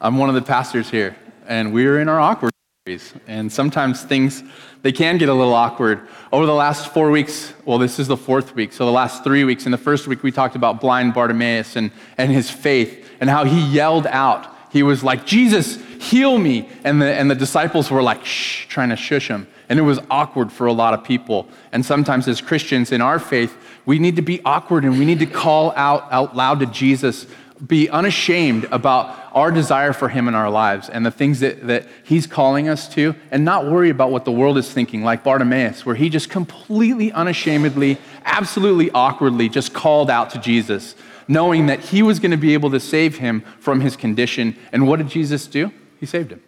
I'm one of the pastors here, and we're in our awkward series. And sometimes things, they can get a little awkward. Over the last four weeks, well, this is the fourth week, so the last three weeks, in the first week, we talked about blind Bartimaeus and, and his faith and how he yelled out. He was like, Jesus, heal me. And the, and the disciples were like, shh, trying to shush him. And it was awkward for a lot of people. And sometimes, as Christians in our faith, we need to be awkward and we need to call out out loud to Jesus be unashamed about our desire for Him in our lives and the things that, that He's calling us to, and not worry about what the world is thinking, like Bartimaeus, where he just completely unashamedly, absolutely awkwardly just called out to Jesus, knowing that He was going to be able to save him from his condition. And what did Jesus do? He saved him.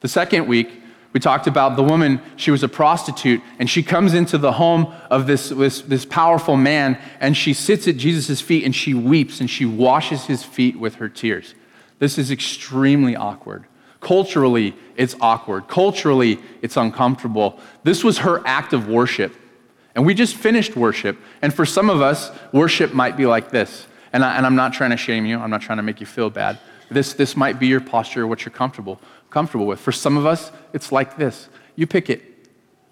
The second week, we talked about the woman, she was a prostitute, and she comes into the home of this, this, this powerful man, and she sits at Jesus' feet and she weeps and she washes his feet with her tears. This is extremely awkward. Culturally, it's awkward. Culturally, it's uncomfortable. This was her act of worship. And we just finished worship. And for some of us, worship might be like this. And, I, am not trying to shame you, I'm not trying to make you feel bad. This, this might be your posture, what you're comfortable comfortable with. For some of us, it's like this. You pick it.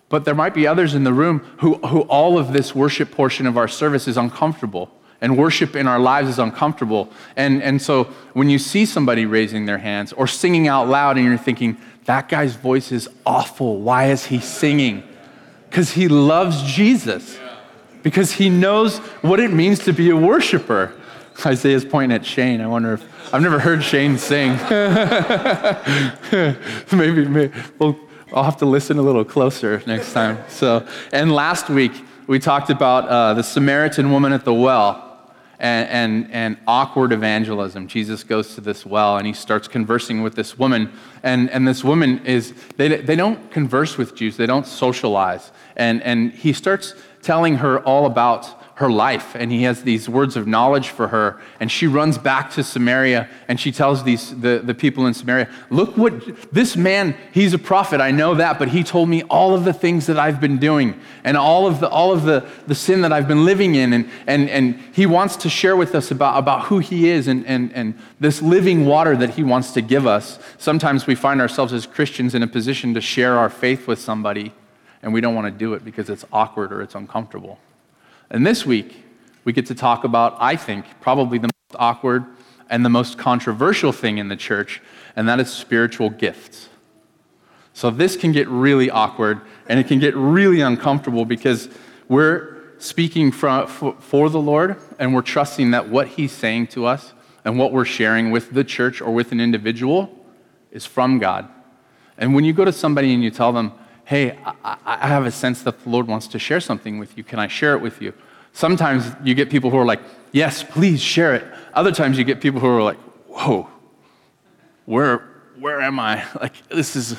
But there might be others in the room who, who all of this worship portion of our service is uncomfortable. And worship in our lives is uncomfortable. And, and so when you see somebody raising their hands or singing out loud and you're thinking, that guy's voice is awful. Why is he singing? Because he loves Jesus. Because he knows what it means to be a worshiper. Isaiah's pointing at Shane. I wonder if I've never heard Shane sing. maybe, maybe well, I'll have to listen a little closer next time. So, and last week we talked about uh, the Samaritan woman at the well. And, and, and, awkward evangelism. Jesus goes to this well and he starts conversing with this woman. And, and this woman is, they, they don't converse with Jews, they don't socialize. And, and he starts telling her all about her life and he has these words of knowledge for her and she runs back to samaria and she tells these the, the people in samaria look what this man he's a prophet i know that but he told me all of the things that i've been doing and all of the all of the, the sin that i've been living in and, and, and he wants to share with us about, about who he is and, and, and this living water that he wants to give us. Sometimes we find ourselves as christians in a position to share our faith with somebody and we don't want to do it because it's awkward or it's uncomfortable and this week, we get to talk about, I think, probably the most awkward and the most controversial thing in the church, and that is spiritual gifts. So this can get really awkward and it can get really uncomfortable because we're speaking for, for, the Lord and we're trusting that what He's saying to us and what we're sharing with the church or with an individual is from God. And when you go to somebody and you tell them, hey, I, I have a sense that the Lord wants to share something with you. Can I share it with you? Sometimes you get people who are like, yes, please share it. Other times you get people who are like, whoa, where, where am I? Like, this is,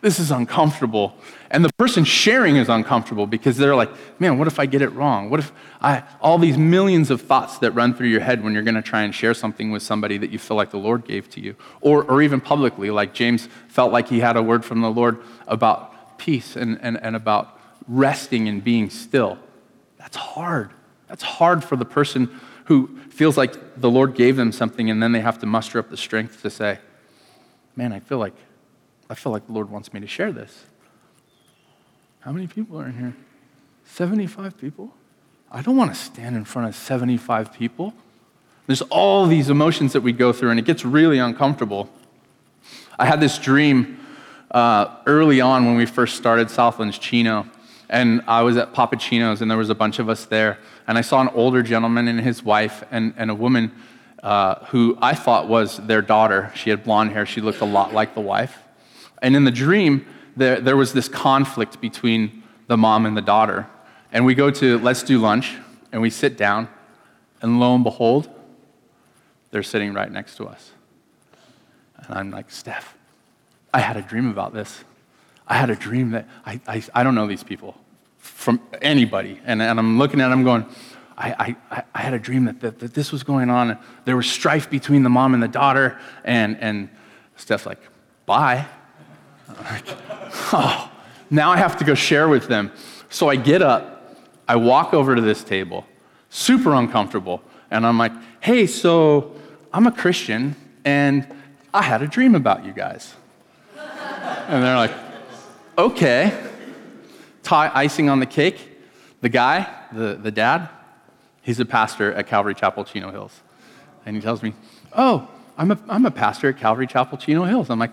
this is uncomfortable. And the person sharing is uncomfortable because they're like, man, what if I get it wrong? What if I, all these millions of thoughts that run through your head when you're going to try and share something with somebody that you feel like the Lord gave to you? Or, or even publicly, like James felt like he had a word from the Lord about peace and, and, and about resting and being still. That's hard. That's hard for the person who feels like the Lord gave them something and then they have to muster up the strength to say, Man, I feel like I feel like the Lord wants me to share this. How many people are in here? 75 people? I don't want to stand in front of 75 people. There's all these emotions that we go through, and it gets really uncomfortable. I had this dream uh, early on when we first started Southlands Chino. And I was at Papachino's, and there was a bunch of us there. And I saw an older gentleman and his wife, and, and a woman uh, who I thought was their daughter. She had blonde hair, she looked a lot like the wife. And in the dream, there, there was this conflict between the mom and the daughter. And we go to Let's Do Lunch, and we sit down, and lo and behold, they're sitting right next to us. And I'm like, Steph, I had a dream about this. I had a dream that I, I, I don't know these people from anybody. And, and I'm looking at them going, I, I, I had a dream that, that, that this was going on. There was strife between the mom and the daughter. And, and Steph's like, bye. Like, oh, now I have to go share with them. So I get up, I walk over to this table, super uncomfortable. And I'm like, hey, so I'm a Christian, and I had a dream about you guys. And they're like, Okay. Tie icing on the cake. The guy, the, the dad, he's a pastor at Calvary Chapel, Chino Hills. And he tells me, Oh, I'm a, I'm a pastor at Calvary Chapel, Chino Hills. I'm like,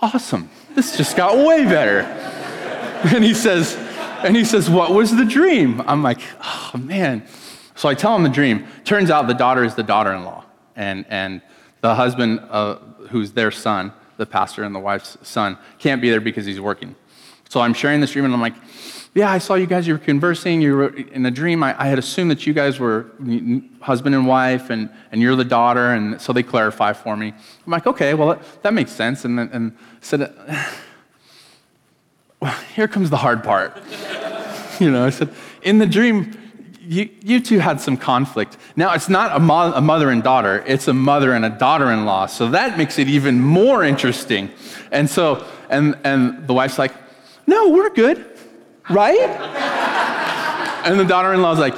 Awesome. This just got way better. and he says, and he says, What was the dream? I'm like, Oh, man. So I tell him the dream. Turns out the daughter is the daughter in law. And, and the husband, uh, who's their son, the pastor and the wife's son, can't be there because he's working. So I'm sharing this dream, and I'm like, yeah, I saw you guys, you were conversing, you were in a dream. I, I, had assumed that you guys were husband and wife, and, and you're the daughter, and so they clarify for me. I'm like, okay, well, that, that makes sense. And, then, and said, well, here comes the hard part. you know, I said, in the dream, you, you two had some conflict. Now, it's not a, mo- a mother and daughter, it's a mother and a daughter in law. So that makes it even more interesting. And so, and, and the wife's like, no, we're good, right? and the daughter in law's like,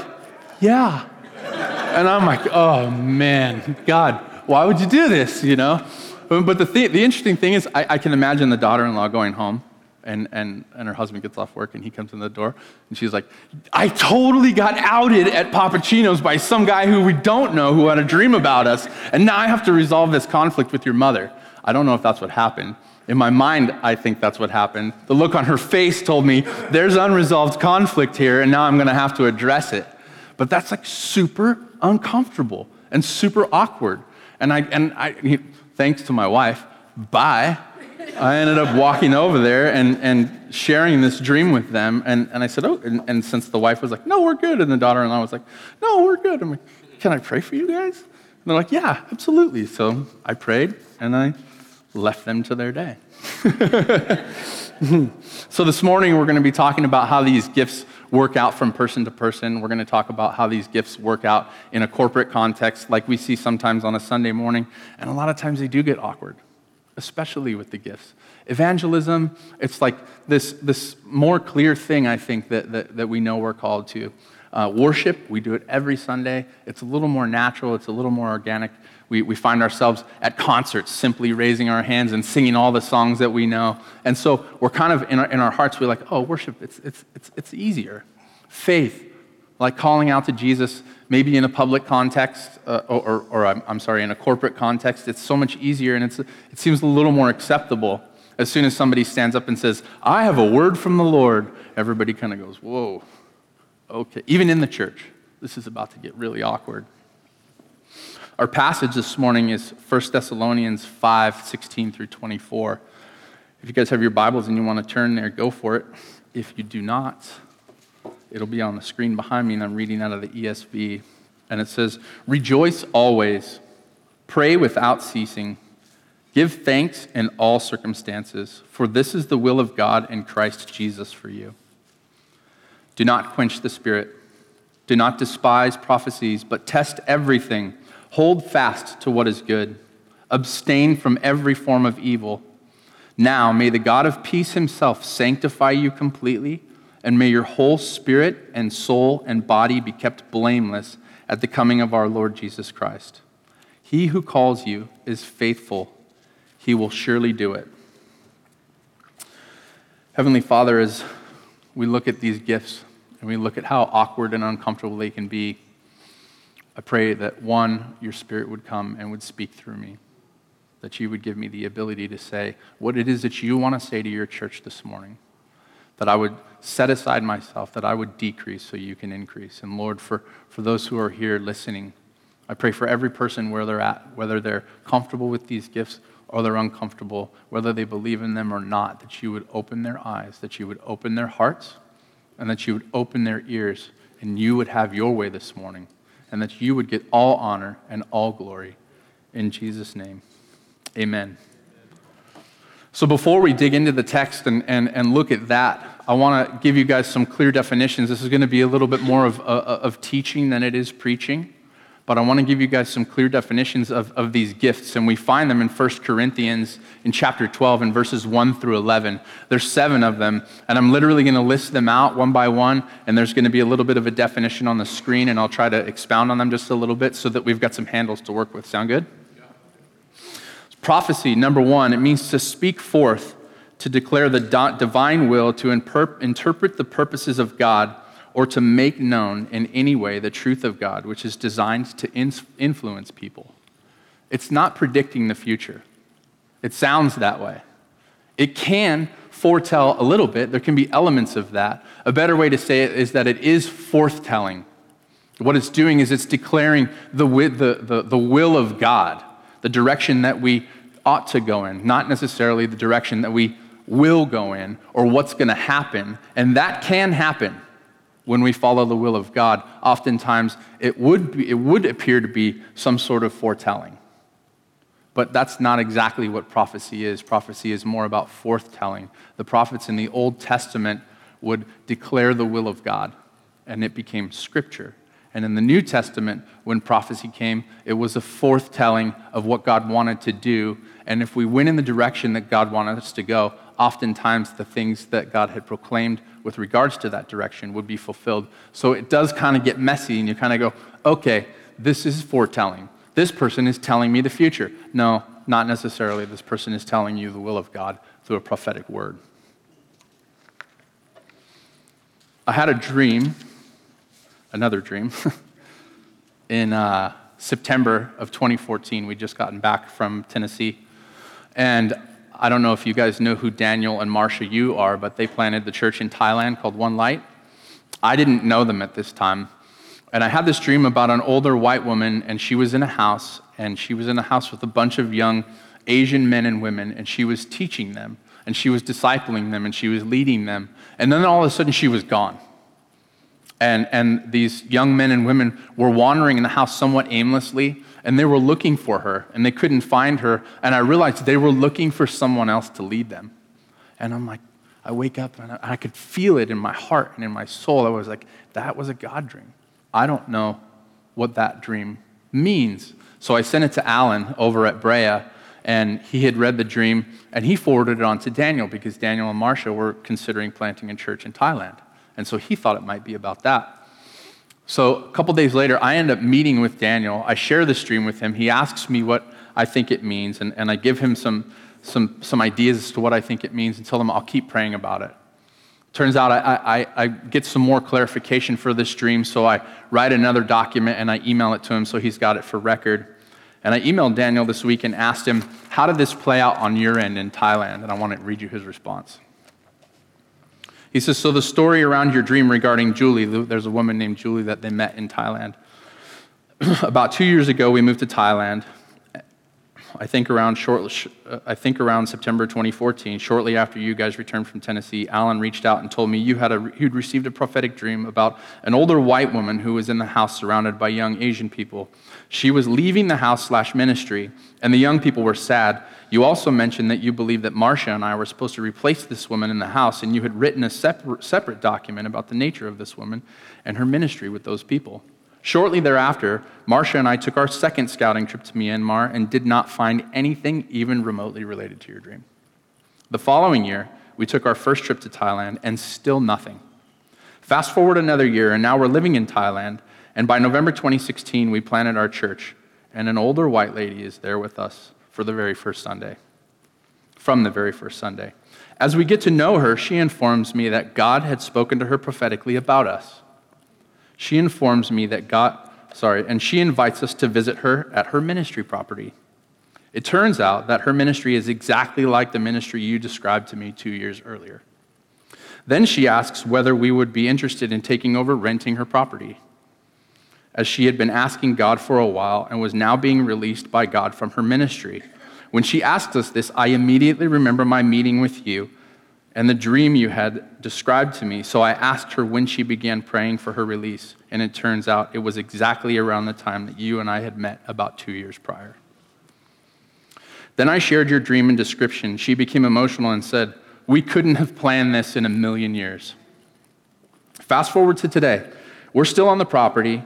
Yeah. And I'm like, Oh man, God, why would you do this, you know? But the, th- the interesting thing is, I, I can imagine the daughter in law going home. And, and, and her husband gets off work and he comes in the door and she's like, I totally got outed at Papachino's by some guy who we don't know who had a dream about us. And now I have to resolve this conflict with your mother. I don't know if that's what happened. In my mind, I think that's what happened. The look on her face told me there's unresolved conflict here, and now I'm going to have to address it. But that's like super uncomfortable and super awkward. And I, and I, thanks to my wife, bye. I ended up walking over there and, and sharing this dream with them. And, and I said, Oh, and, and since the wife was like, No, we're good. And the daughter in law was like, No, we're good. I'm like, Can I pray for you guys? And they're like, Yeah, absolutely. So I prayed and I left them to their day. so, this morning we're going to be talking about how these gifts work out from person to person. We're going to talk about how these gifts work out in a corporate context, like we see sometimes on a Sunday morning. And a lot of times they do get awkward, especially with the gifts. Evangelism, it's like this, this more clear thing, I think, that, that, that we know we're called to. Uh, worship, we do it every Sunday. It's a little more natural, it's a little more organic. We, we find ourselves at concerts simply raising our hands and singing all the songs that we know. And so we're kind of in our, in our hearts, we're like, oh, worship, it's, it's, it's, it's easier. Faith, like calling out to Jesus, maybe in a public context, uh, or, or, or I'm, I'm, sorry, in a corporate context, it's so much easier and it's, it seems a little more acceptable. As soon as somebody stands up and says, I have a word from the Lord, everybody kind of goes, whoa, okay. Even in the church, this is about to get really awkward. Our passage this morning is 1 Thessalonians 5 16 through 24. If you guys have your Bibles and you want to turn there, go for it. If you do not, it'll be on the screen behind me, and I'm reading out of the ESV. And it says, Rejoice always, pray without ceasing, give thanks in all circumstances, for this is the will of God in Christ Jesus for you. Do not quench the Spirit, do not despise prophecies, but test everything Hold fast to what is good. Abstain from every form of evil. Now, may the God of peace himself sanctify you completely, and may your whole spirit and soul and body be kept blameless at the coming of our Lord Jesus Christ. He who calls you is faithful, he will surely do it. Heavenly Father, as we look at these gifts and we look at how awkward and uncomfortable they can be, I pray that one, your spirit would come and would speak through me, that you would give me the ability to say what it is that you want to say to your church this morning, that I would set aside myself, that I would decrease so you can increase. And Lord, for, for those who are here listening, I pray for every person where they're at, whether they're comfortable with these gifts or they're uncomfortable, whether they believe in them or not, that you would open their eyes, that you would open their hearts, and that you would open their ears, and you would have your way this morning and that you would get all honor and all glory. In Jesus' name, amen. So, before we dig into the text and, and, and look at that, I want to give you guys some clear definitions. This is going to be a little bit more of, uh, of teaching than it is preaching but I want to give you guys some clear definitions of, of these gifts. And we find them in 1 Corinthians in chapter 12 in verses 1 through 11. There's seven of them, and I'm literally going to list them out one by one, and there's going to be a little bit of a definition on the screen, and I'll try to expound on them just a little bit so that we've got some handles to work with. Sound good? Prophecy, number one, it means to speak forth, to declare the divine will, to interpret the purposes of God, or to make known in any way the truth of God, which is designed to influence people. It's not predicting the future. It sounds that way. It can foretell a little bit, there can be elements of that. A better way to say it is that it is forthtelling. What it's doing is it's declaring the, the, the, the will of God, the direction that we ought to go in, not necessarily the direction that we will go in or what's going to happen. And that can happen when we follow the will of God. Oftentimes, it would, be, it would appear to be some sort of foretelling. But that's not exactly what prophecy is. Prophecy is more about forthtelling. The prophets in the Old Testament would declare the will of God, and it became scripture. And in the New Testament, when prophecy came, it was a forthtelling of what God wanted to do. And if we went in the direction that God wanted us to go, oftentimes the things that God had proclaimed with regards to that direction would be fulfilled. So it does kind of get messy, and you kind of go, okay, this is foretelling. This person is telling me the future. No, not necessarily. This person is telling you the will of God through a prophetic word. I had a dream another dream. in uh, September of 2014, we'd just gotten back from Tennessee. And I don't know if you guys know who Daniel and Marsha Yu are, but they planted the church in Thailand called One Light. I didn't know them at this time. And I had this dream about an older white woman, and she was in a house, and she was in a house with a bunch of young Asian men and women, and she was teaching them, and she was discipling them, and she was leading them. And then all of a sudden, she was gone. And, and these young men and women were wandering in the house somewhat aimlessly, and they were looking for her, and they couldn't find her. And I realized they were looking for someone else to lead them. And I'm like, I wake up and I, could feel it in my heart and in my soul. I was like, that was a God dream. I don't know what that dream means. So I sent it to Alan over at Brea, and he had read the dream, and he forwarded it on to Daniel because Daniel and Marsha were considering planting a church in Thailand. And so he thought it might be about that. So a couple days later, I end up meeting with Daniel. I share the stream with him. He asks me what I think it means, and, and I give him some, some, some ideas as to what I think it means and tell him I'll keep praying about it. Turns out I, I, I get some more clarification for this dream, so I write another document and I email it to him so he's got it for record. And I emailed Daniel this week and asked him, How did this play out on your end in Thailand? And I want to read you his response. He says, So the story around your dream regarding Julie, there's a woman named Julie that they met in Thailand. About two years ago, we moved to Thailand. I think around short, I think around September 2014, shortly after you guys returned from Tennessee, Alan reached out and told me you had a, you'd received a prophetic dream about an older white woman who was in the house surrounded by young Asian people. She was leaving the house slash ministry, and the young people were sad you also mentioned that you believed that Marcia and I were supposed to replace this woman in the house, and you had written a separate, separate document about the nature of this woman and her ministry with those people. Shortly thereafter, Marcia and I took our second scouting trip to Myanmar and did not find anything even remotely related to your dream. The following year, we took our first trip to Thailand and still nothing. Fast forward another year, and now we're living in Thailand, and by November 2016, we planted our church, and an older white lady is there with us for the very first Sunday, from the very first Sunday. As we get to know her, she informs me that God had spoken to her prophetically about us. She informs me that God, sorry, and she invites us to visit her at her ministry property. It turns out that her ministry is exactly like the ministry you described to me two years earlier. Then she asks whether we would be interested in taking over renting her property as she had been asking God for a while and was now being released by God from her ministry. When she asked us this, I immediately remember my meeting with you and the dream you had described to me. So I asked her when she began praying for her release, and it turns out it was exactly around the time that you and I had met about two years prior. Then I shared your dream and description. She became emotional and said, We couldn't have planned this in a million years. Fast forward to today. We're still on the property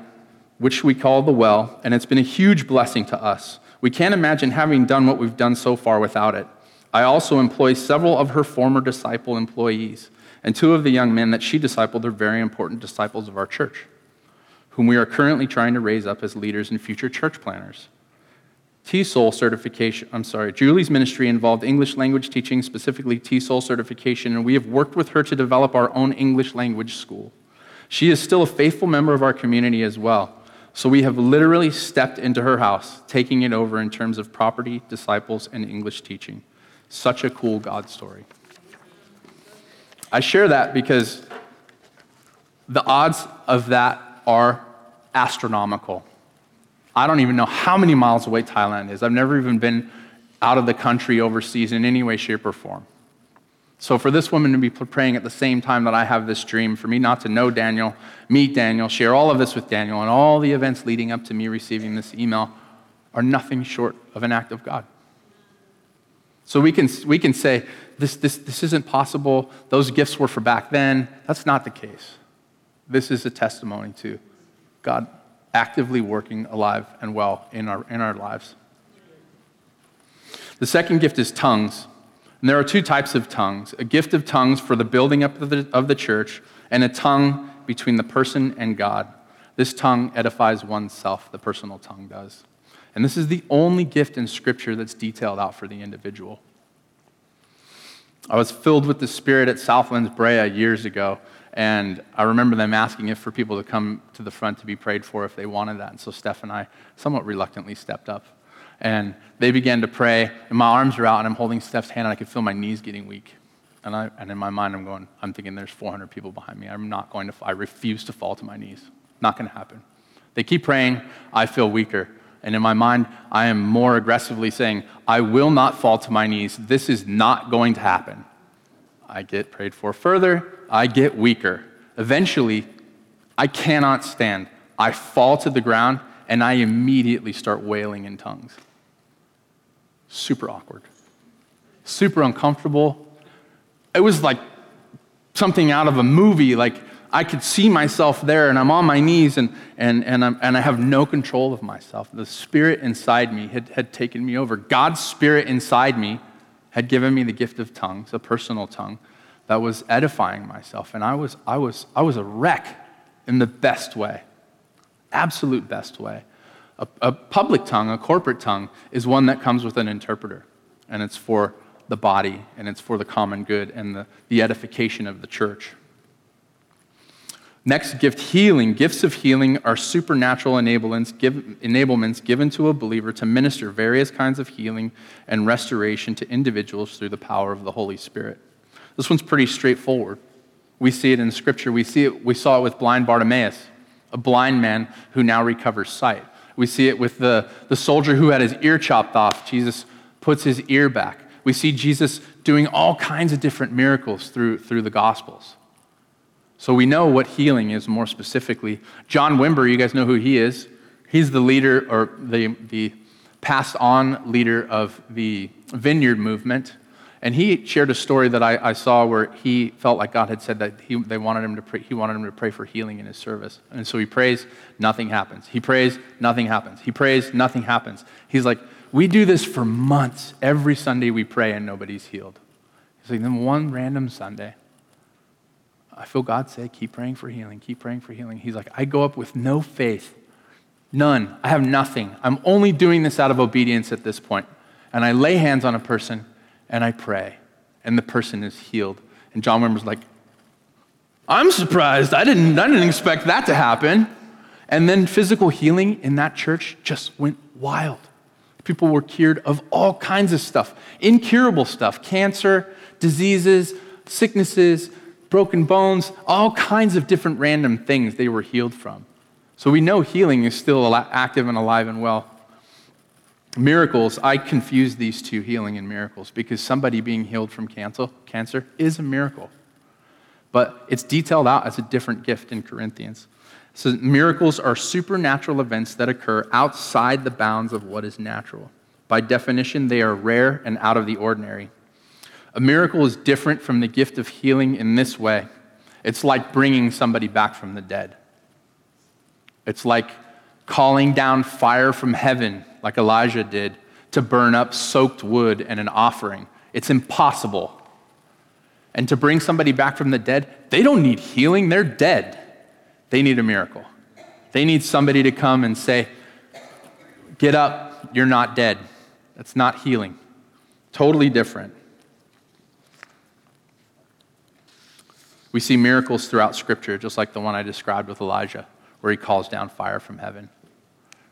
which we call the well, and it's been a huge blessing to us. We can't imagine having done what we've done so far without it. I also employ several of her former disciple employees, and two of the young men that she discipled are very important disciples of our church, whom we are currently trying to raise up as leaders and future church planners. TESOL certification, I'm sorry, Julie's ministry involved English language teaching, specifically TESOL certification, and we have worked with her to develop our own English language school. She is still a faithful member of our community as well. So we have literally stepped into her house, taking it over in terms of property, disciples, and English teaching. Such a cool God story. I share that because the odds of that are astronomical. I don't even know how many miles away Thailand is. I've never even been out of the country overseas in any way, shape, or form. So, for this woman to be praying at the same time that I have this dream, for me not to know Daniel, meet Daniel, share all of this with Daniel, and all the events leading up to me receiving this email are nothing short of an act of God. So, we can, we can say, this, this, this isn't possible. Those gifts were for back then. That's not the case. This is a testimony to God actively working alive and well in our, in our lives. The second gift is tongues. And there are two types of tongues a gift of tongues for the building up of the, of the church, and a tongue between the person and God. This tongue edifies oneself, the personal tongue does. And this is the only gift in Scripture that's detailed out for the individual. I was filled with the Spirit at Southlands Brea years ago, and I remember them asking if for people to come to the front to be prayed for if they wanted that. And so Steph and I somewhat reluctantly stepped up. And they began to pray, and my arms are out, and I'm holding Steph's hand, and I could feel my knees getting weak. And, I, and in my mind, I'm going, I'm thinking there's 400 people behind me. I'm not going to, I refuse to fall to my knees. Not going to happen. They keep praying, I feel weaker. And in my mind, I am more aggressively saying, I will not fall to my knees. This is not going to happen. I get prayed for further. I get weaker. Eventually, I cannot stand. I fall to the ground and I immediately start wailing in tongues. Super awkward, super uncomfortable. It was like something out of a movie. Like I could see myself there and I'm on my knees and, and, and, I'm, and I have no control of myself. The spirit inside me had, had taken me over. God's spirit inside me had given me the gift of tongues, a personal tongue that was edifying myself. And I was, I was, I was a wreck in the best way, absolute best way. A, a public tongue, a corporate tongue, is one that comes with an interpreter, and it's for the body, and it's for the common good and the, the edification of the church. Next gift, healing. Gifts of healing are supernatural enablements, give, enablements given to a believer to minister various kinds of healing and restoration to individuals through the power of the Holy Spirit. This one's pretty straightforward. We see it in Scripture. We, see it, we saw it with blind Bartimaeus, a blind man who now recovers sight. We see it with the, the soldier who had his ear chopped off. Jesus puts his ear back. We see Jesus doing all kinds of different miracles through, through the Gospels. So we know what healing is more specifically. John Wimber, you guys know who he is. He's the leader or the, the passed on leader of the vineyard movement. And he shared a story that I, I, saw where he felt like God had said that he, they wanted him to pray, he wanted him to pray for healing in his service. And so he prays, nothing happens. He prays, nothing happens. He prays, nothing happens. He's like, we do this for months. Every Sunday we pray and nobody's healed. He's like, then one random Sunday, I feel God say, keep praying for healing, keep praying for healing. He's like, I go up with no faith, none. I have nothing. I'm only doing this out of obedience at this point. And I lay hands on a person and I pray, and the person is healed. And John Wimber's like, I'm surprised. I didn't, I didn't expect that to happen. And then physical healing in that church just went wild. People were cured of all kinds of stuff incurable stuff, cancer, diseases, sicknesses, broken bones, all kinds of different random things they were healed from. So we know healing is still active and alive and well. Miracles, I confuse these two, healing and miracles, because somebody being healed from cancer is a miracle. But it's detailed out as a different gift in Corinthians. So miracles are supernatural events that occur outside the bounds of what is natural. By definition, they are rare and out of the ordinary. A miracle is different from the gift of healing in this way it's like bringing somebody back from the dead. It's like calling down fire from heaven like Elijah did, to burn up soaked wood and an offering. It's impossible. And to bring somebody back from the dead, they don't need healing, they're dead. They need a miracle. They need somebody to come and say, Get up, you're not dead. That's not healing. Totally different. We see miracles throughout Scripture, just like the one I described with Elijah, where he calls down fire from heaven,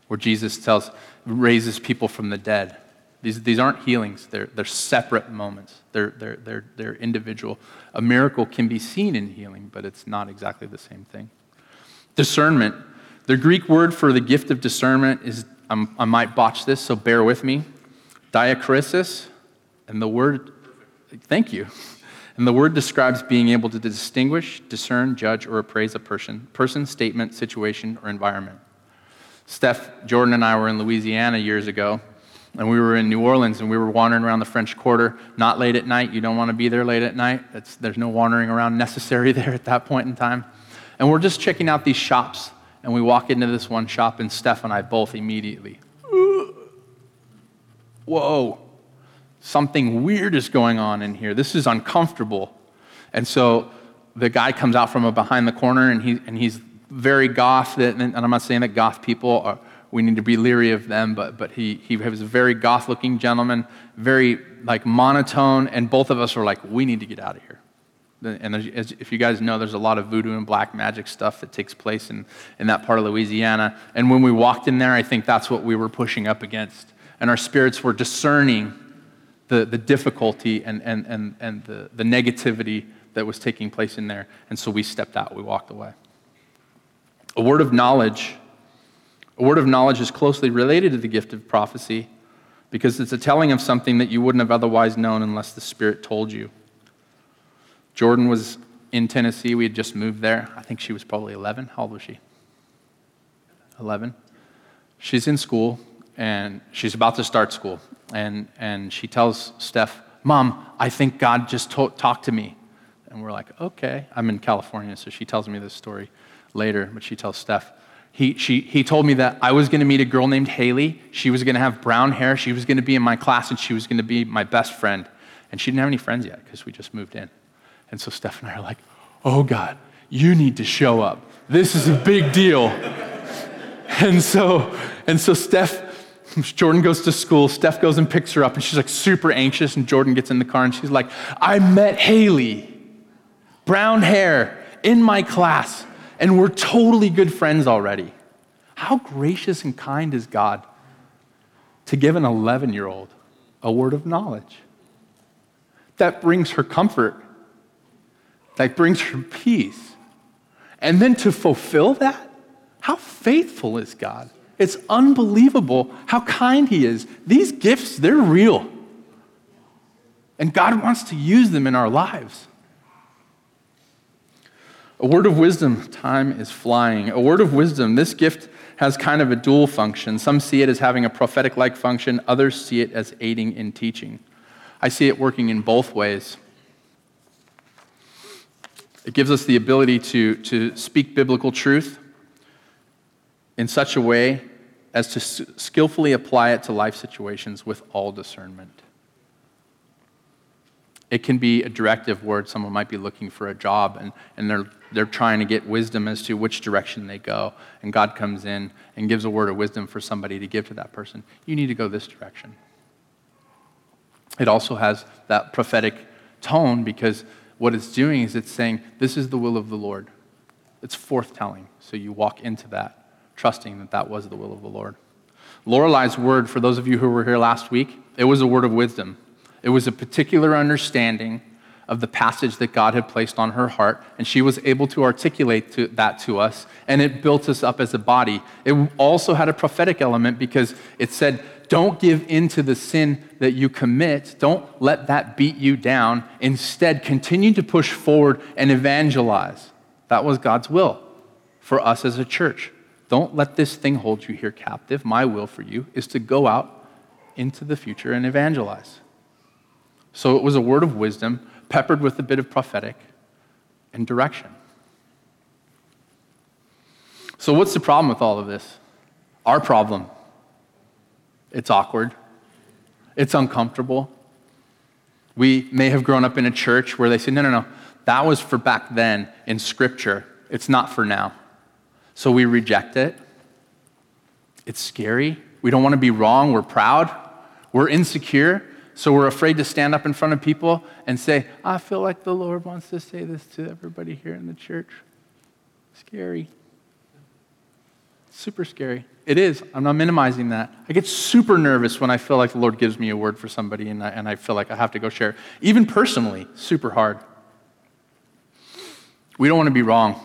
where Jesus tells, raises people from the dead. These, these aren't healings, they're, they're separate moments, they're, they're, they're, they're individual. A miracle can be seen in healing, but it's not exactly the same thing. Discernment. The Greek word for the gift of discernment is, I'm, i might botch this, so bear with me, diakrisis. And the word, thank you. And the word describes being able to distinguish, discern, judge, or appraise a person, person, statement, situation, or environment. Steph, Jordan, and I were in Louisiana years ago, and we were in New Orleans, and we were wandering around the French Quarter, not late at night. You don't want to be there late at night. It's, there's no wandering around necessary there at that point in time. And we're just checking out these shops, and we walk into this one shop, and Steph and I both immediately, whoa, something weird is going on in here. This is uncomfortable. And so the guy comes out from behind the corner and, he, and he's very goth. And I'm not saying that goth people are, we need to be leery of them, but, but he, he was a very goth looking gentleman, very like monotone. And both of us were like, we need to get out of here. And if you guys know, there's a lot of voodoo and black magic stuff that takes place in, in that part of Louisiana. And when we walked in there, I think that's what we were pushing up against. And our spirits were discerning the, the difficulty and, and, and, and the, the negativity that was taking place in there. And so we stepped out, we walked away. A word of knowledge. A word of knowledge is closely related to the gift of prophecy because it's a telling of something that you wouldn't have otherwise known unless the Spirit told you. Jordan was in Tennessee. We had just moved there. I think she was probably 11. How old was she? 11. She's in school and she's about to start school and, and she tells Steph, Mom, I think God just to- talked to me. And we're like, okay. I'm in California, so she tells me this story later, but she tells Steph, he, she, he told me that I was going to meet a girl named Haley. She was going to have brown hair. She was going to be in my class, and she was going to be my best friend. And she didn't have any friends yet because we just moved in. And so Steph and I are like, oh, God, you need to show up. This is a big deal. and so, and so Steph Jordan goes to school. Steph goes and picks her up, and she's like super anxious. And Jordan gets in the car, and she's like, I met Haley, brown hair, in my class, and we're totally good friends already. How gracious and kind is God to give an 11 year old a word of knowledge that brings her comfort, that brings her peace? And then to fulfill that, how faithful is God? It's unbelievable how kind He is. These gifts, they're real. And God wants to use them in our lives. A word of wisdom, time is flying. A word of wisdom, this gift has kind of a dual function. Some see it as having a prophetic like function, others see it as aiding in teaching. I see it working in both ways. It gives us the ability to, to speak biblical truth in such a way as to skillfully apply it to life situations with all discernment. It can be a directive word. Someone might be looking for a job and, and they're, they're trying to get wisdom as to which direction they go. And God comes in and gives a word of wisdom for somebody to give to that person. You need to go this direction. It also has that prophetic tone because what it's doing is it's saying, This is the will of the Lord. It's forthtelling. So you walk into that trusting that that was the will of the Lord. Lorelai's word, for those of you who were here last week, it was a word of wisdom. It was a particular understanding of the passage that God had placed on her heart, and she was able to articulate to, that to us, and it built us up as a body. It also had a prophetic element because it said, Don't give in to the sin that you commit. Don't let that beat you down. Instead, continue to push forward and evangelize. That was God's will for us as a church. Don't let this thing hold you here captive. My will for you is to go out into the future and evangelize. So it was a word of wisdom, peppered with a bit of prophetic and direction. So, what's the problem with all of this? Our problem. It's awkward, it's uncomfortable. We may have grown up in a church where they say, no, no, no, that was for back then in Scripture, it's not for now. So we reject it. It's scary. We don't want to be wrong. We're proud. We're insecure. So we're afraid to stand up in front of people and say, I feel like the Lord wants to say this to everybody here in the church. Scary. Super scary. It is. I'm not minimizing that. I get super nervous when I feel like the Lord gives me a word for somebody and I, and I feel like I have to go share. Even personally, super hard. We don't want to be wrong,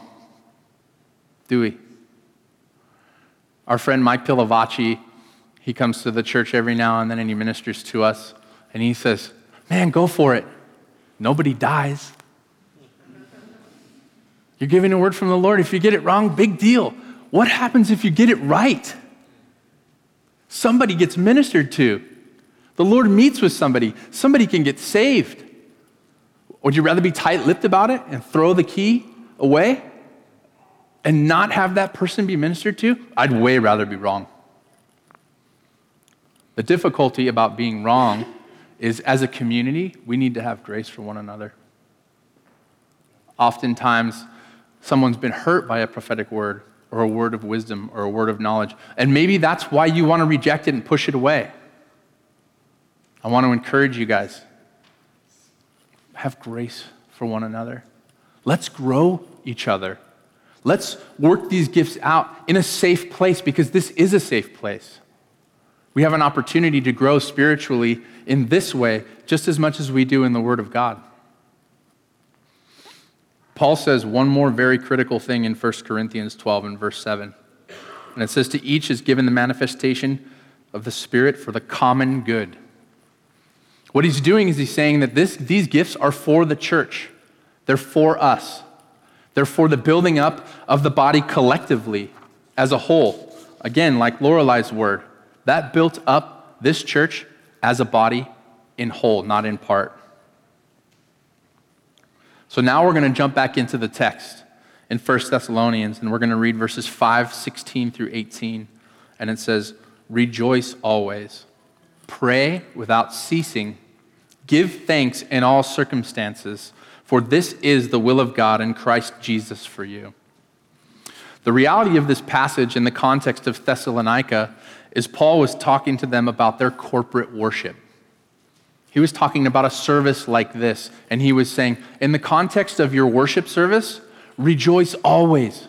do we? Our friend Mike Pilavachi, he comes to the church every now and then and he ministers to us. And he says, Man, go for it. Nobody dies. You're giving a word from the Lord. If you get it wrong, big deal. What happens if you get it right? Somebody gets ministered to. The Lord meets with somebody. Somebody can get saved. Would you rather be tight lipped about it and throw the key away and not have that person be ministered to? I'd way rather be wrong. The difficulty about being wrong is as a community, we need to have grace for one another. Oftentimes, someone's been hurt by a prophetic word or a word of wisdom or a word of knowledge. And maybe that's why you want to reject it and push it away. I want to encourage you guys have grace for one another. Let's grow each other. Let's work these gifts out in a safe place because this is a safe place. We have an opportunity to grow spiritually in this way just as much as we do in the Word of God. Paul says one more very critical thing in 1 Corinthians 12 and verse 7. And it says, To each is given the manifestation of the Spirit for the common good. What he's doing is he's saying that this, these gifts are for the church, they're for us, they're for the building up of the body collectively as a whole. Again, like Lorelai's word, that built up this church as a body in whole, not in part. So now we're going to jump back into the text in 1 Thessalonians, and we're going to read verses 5, 16 through 18. And it says, Rejoice always, pray without ceasing, give thanks in all circumstances, for this is the will of God in Christ Jesus for you. The reality of this passage in the context of Thessalonica is Paul was talking to them about their corporate worship. He was talking about a service like this, and he was saying, in the context of your worship service, rejoice always,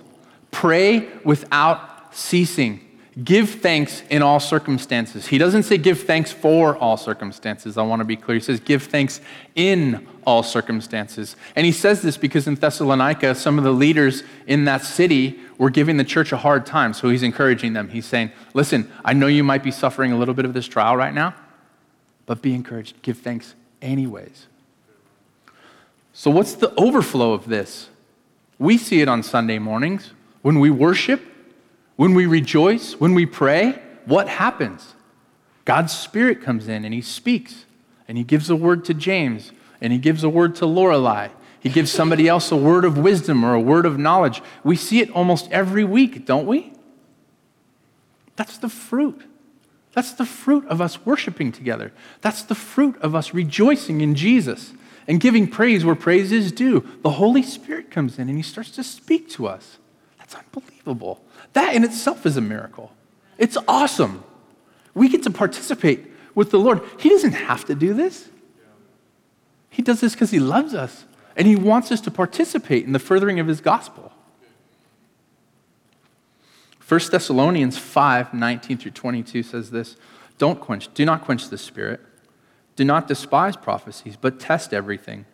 pray without ceasing. Give thanks in all circumstances. He doesn't say give thanks for all circumstances. I want to be clear. He says give thanks in all circumstances. And he says this because in Thessalonica, some of the leaders in that city were giving the church a hard time. So he's encouraging them. He's saying, listen, I know you might be suffering a little bit of this trial right now, but be encouraged. Give thanks anyways. So, what's the overflow of this? We see it on Sunday mornings. When we worship, when we rejoice, when we pray, what happens? God's Spirit comes in and He speaks, and He gives a word to James, and He gives a word to Lorelai. He gives somebody else a word of wisdom or a word of knowledge. We see it almost every week, don't we? That's the fruit. That's the fruit of us worshiping together. That's the fruit of us rejoicing in Jesus and giving praise where praise is due. The Holy Spirit comes in and he starts to speak to us. That's unbelievable. That in itself is a miracle. It's awesome. We get to participate with the Lord. He doesn't have to do this. He does this because he loves us and he wants us to participate in the furthering of his gospel. 1 Thessalonians 5 19 through 22 says this Don't quench, do not quench the spirit. Do not despise prophecies, but test everything.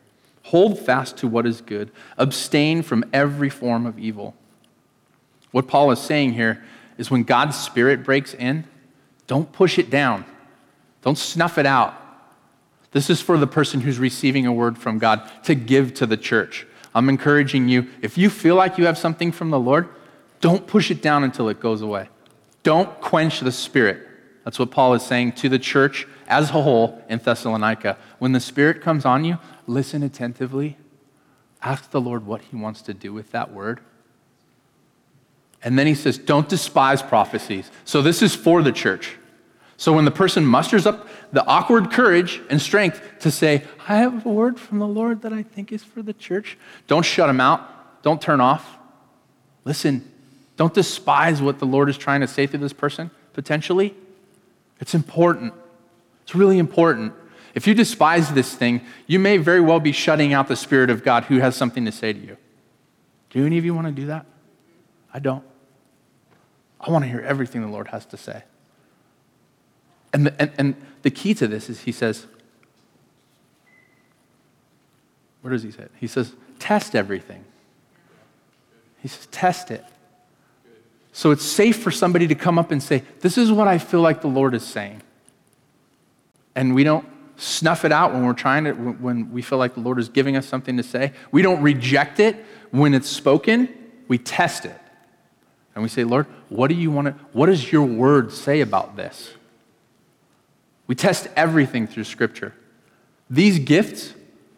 Hold fast to what is good. Abstain from every form of evil. What Paul is saying here is when God's spirit breaks in, don't push it down, don't snuff it out. This is for the person who's receiving a word from God to give to the church. I'm encouraging you, if you feel like you have something from the Lord, don't push it down until it goes away. Don't quench the Spirit. That's what Paul is saying to the church as a whole in Thessalonica. When the Spirit comes on you, listen attentively. Ask the Lord what He wants to do with that word. And then He says, don't despise prophecies. So this is for the church. So when the person musters up the awkward courage and strength to say, I have a word from the Lord that I think is for the church, don't shut them out. Don't turn off. Listen, don't despise what the Lord is trying to say through this person, potentially. It's important. It's really important. If you despise this thing, you may very well be shutting out the Spirit of God who has something to say to you. Do any of you want to do that? I don't. I want to hear everything the Lord has to say. And the, and, and the key to this is he says, where does he say it? He says, test everything. He says, test it. So it's safe for somebody to come up and say, This is what I feel like the Lord is saying. And we don't snuff it out when we're trying to, when we feel like the Lord is giving us something to say. We don't reject it when it's spoken, we test it. And we say, Lord, what do you want to, what does your word say about this? We test everything through Scripture. These gifts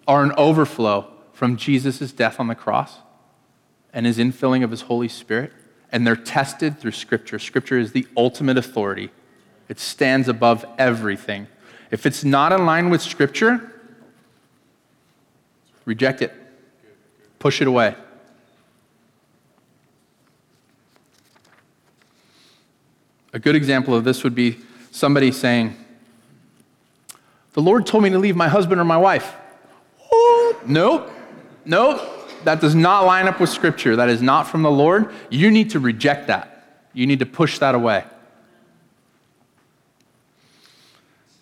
are an overflow from Jesus' death on the cross and his infilling of his Holy Spirit, and they're tested through Scripture. Scripture is the ultimate authority, it stands above everything. If it's not in line with Scripture, reject it, push it away. A good example of this would be somebody saying, The Lord told me to leave my husband or my wife. Oh, nope, nope. That does not line up with Scripture. That is not from the Lord. You need to reject that. You need to push that away.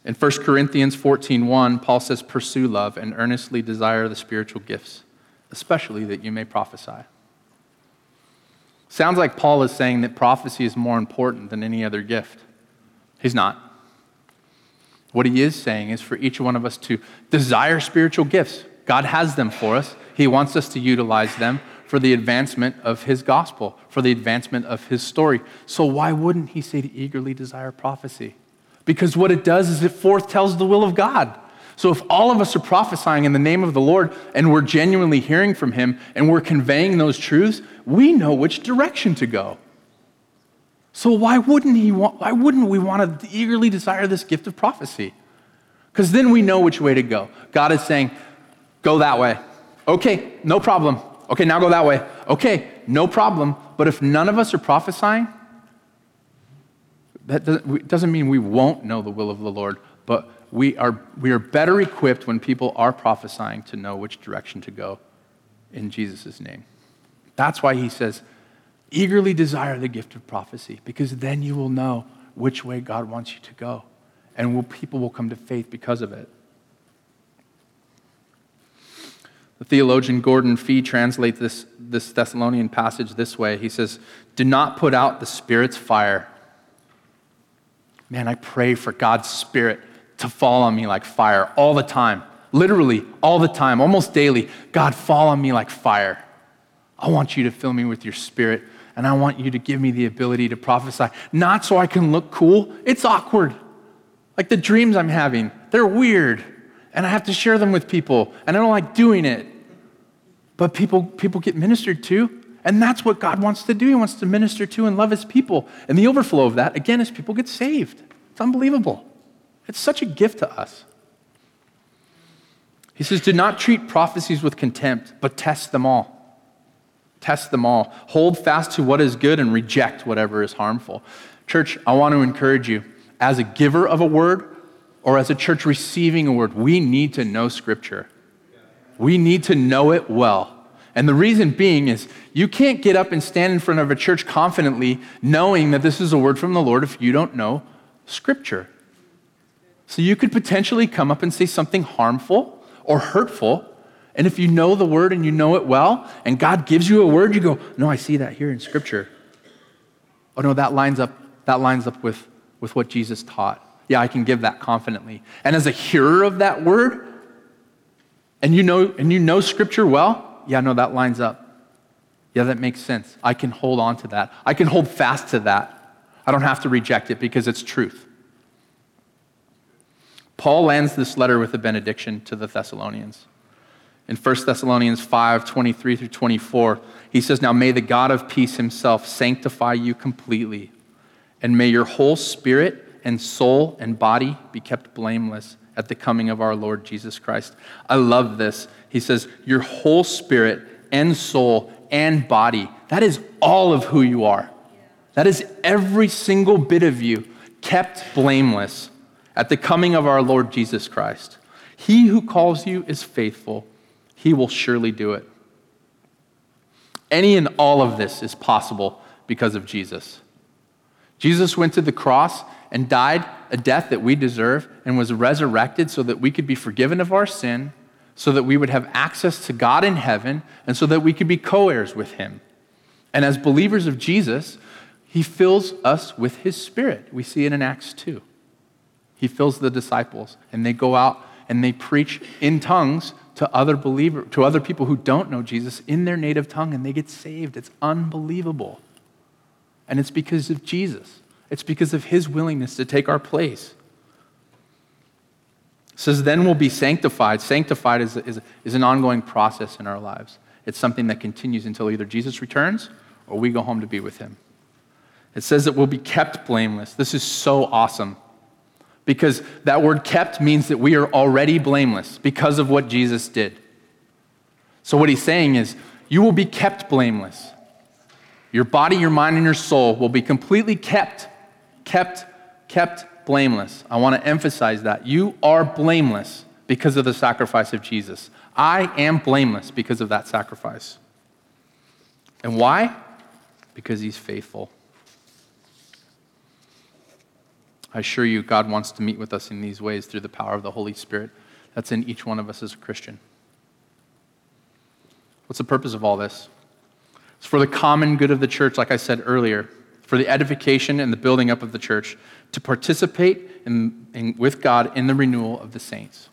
In 1 Corinthians 14:1, Paul says, "Pursue love and earnestly desire the spiritual gifts, especially that you may prophesy." Sounds like Paul is saying that prophecy is more important than any other gift. He's not. What he is saying is for each one of us to desire spiritual gifts. God has them for us. He wants us to utilize them for the advancement of his gospel, for the advancement of his story. So why wouldn't he say to eagerly desire prophecy? Because what it does is it foretells the will of God. So if all of us are prophesying in the name of the Lord and we're genuinely hearing from him and we're conveying those truths, we know which direction to go. So why wouldn't he want, why wouldn't we want to eagerly desire this gift of prophecy? Because then we know which way to go. God is saying, go that way. Okay, no problem. Okay, now go that way. Okay, no problem. But if none of us are prophesying, that doesn't, mean we won't know the will of the Lord, but we are, we are better equipped when people are prophesying to know which direction to go in Jesus' name. That's why he says, eagerly desire the gift of prophecy, because then you will know which way God wants you to go. And will, people will come to faith because of it. The theologian Gordon Fee translates this, this Thessalonian passage this way. He says, Do not put out the Spirit's fire. Man, I pray for God's Spirit to fall on me like fire all the time. Literally, all the time, almost daily. God, fall on me like fire. I want you to fill me with your Spirit, and I want you to give me the ability to prophesy. Not so I can look cool, it's awkward. Like the dreams I'm having, they're weird and I have to share them with people, and I don't like doing it. But people, people get ministered to, and that's what God wants to do. He wants to minister to and love his people. And the overflow of that, again, is people get saved. It's unbelievable. It's such a gift to us. He says, Do not treat prophecies with contempt, but test them all. Test them all. Hold fast to what is good and reject whatever is harmful. Church, I want to encourage you as a giver of a word, or as a church receiving a word, we need to know Scripture. We need to know it well. And the reason being is you can't get up and stand in front of a church confidently knowing that this is a word from the Lord if you don't know Scripture. So you could potentially come up and say something harmful or hurtful. And if you know the word and you know it well, and God gives you a word, you go, No, I see that here in Scripture. Oh, no, that lines up, that lines up with, with what Jesus taught. Yeah, I can give that confidently. And as a hearer of that word, and you know, and you know scripture well, yeah, no, that lines up. Yeah, that makes sense. I can hold on to that. I can hold fast to that. I don't have to reject it because it's truth. Paul lands this letter with a benediction to the Thessalonians. In 1 Thessalonians 5 23 through 24, he says, Now may the God of peace himself sanctify you completely, and may your whole spirit and soul and body be kept blameless at the coming of our Lord Jesus Christ. I love this. He says, Your whole spirit and soul and body, that is all of who you are. That is every single bit of you kept blameless at the coming of our Lord Jesus Christ. He who calls you is faithful, he will surely do it. Any and all of this is possible because of Jesus. Jesus went to the cross and died a death that we deserve and was resurrected so that we could be forgiven of our sin, so that we would have access to God in heaven, and so that we could be co heirs with Him. And as believers of Jesus, He fills us with His Spirit. We see it in Acts 2. He fills the disciples, and they go out and they preach in tongues to other believer, to other people who don't know Jesus in their native tongue, and they get saved. It's unbelievable. And it's because of Jesus. It's because of his willingness to take our place. It says, then we'll be sanctified. Sanctified is, is, is an ongoing process in our lives. It's something that continues until either Jesus returns or we go home to be with him. It says that we'll be kept blameless. This is so awesome because that word kept means that we are already blameless because of what Jesus did. So, what he's saying is, you will be kept blameless. Your body, your mind, and your soul will be completely kept kept, kept blameless. I want to emphasize that. You are blameless because of the sacrifice of Jesus. I am blameless because of that sacrifice. And why? Because he's faithful. I assure you, God wants to meet with us in these ways through the power of the Holy Spirit that's in each one of us as a Christian. What's the purpose of all this? It's for the common good of the church, like I said earlier for the edification and the building up of the church, to participate in, in, with God in the renewal of the saints.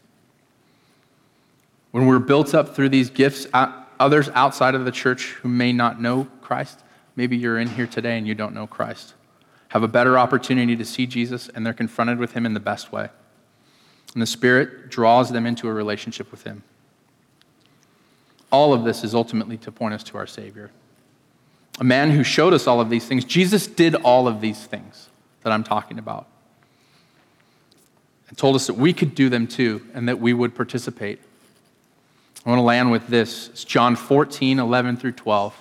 When we're built up through these gifts, others outside of the church who may not know Christ, maybe you're in here today and you don't know Christ, have a better opportunity to see Jesus and they're confronted with him in the best way. And the Spirit draws them into a relationship with him. All of this is ultimately to point us to our Savior a man who showed us all of these things. Jesus did all of these things that I'm talking about and told us that we could do them too and that we would participate. I want to land with this. It's John 14, 11 through 12.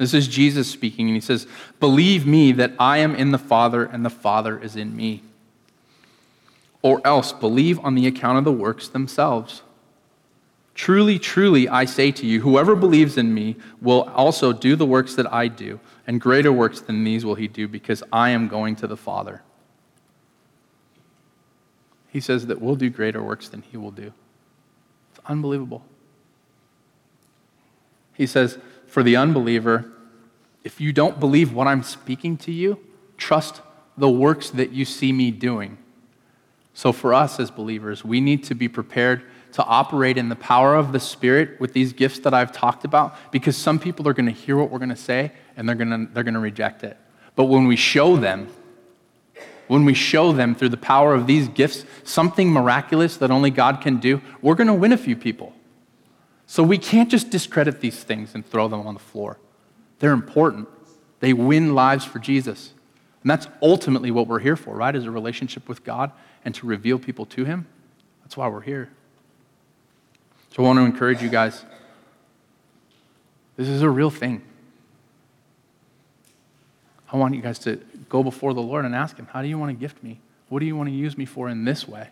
This is Jesus speaking, and he says, Believe me that I am in the Father and the Father is in me. Or else believe on the account of the works themselves. Truly, truly, I say to you, whoever believes in me will also do the works that I do, and greater works than these will he do, because I am going to the Father. He says that we'll do greater works than he will do. It's unbelievable. He says, for the unbeliever, if you don't believe what I'm speaking to you, trust the works that you see me doing. So, for us as believers, we need to be prepared to operate in the power of the Spirit with these gifts that I've talked about because some people are going to hear what we're going to say and they're going to, they're going to reject it. But when we show them, when we show them through the power of these gifts something miraculous that only God can do, we're going to win a few people. So we can't just discredit these things and throw them on the floor. They're important. They win lives for Jesus. And that's ultimately what we're here for, right? Is a relationship with God and to reveal people to Him. That's why we're here. So I want to encourage you guys. This is a real thing. I want you guys to go before the Lord and ask Him, How do you want to gift me? What do you want to use me for in this way?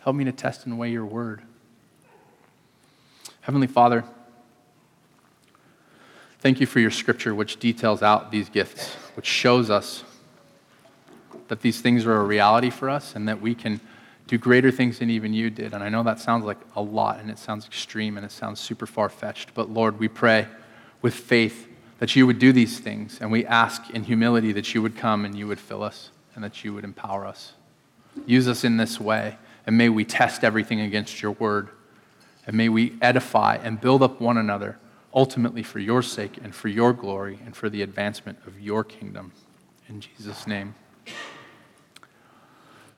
Help me to test and weigh your word. Heavenly Father, thank you for your scripture, which details out these gifts, which shows us that these things are a reality for us and that we can do greater things than even you did. And I know that sounds like a lot and it sounds extreme and it sounds super far fetched. But Lord, we pray with faith that you would do these things. And we ask in humility that you would come and you would fill us and that you would empower us. Use us in this way. And may we test everything against your word. And may we edify and build up one another, ultimately for your sake and for your glory and for the advancement of your kingdom. In Jesus' name.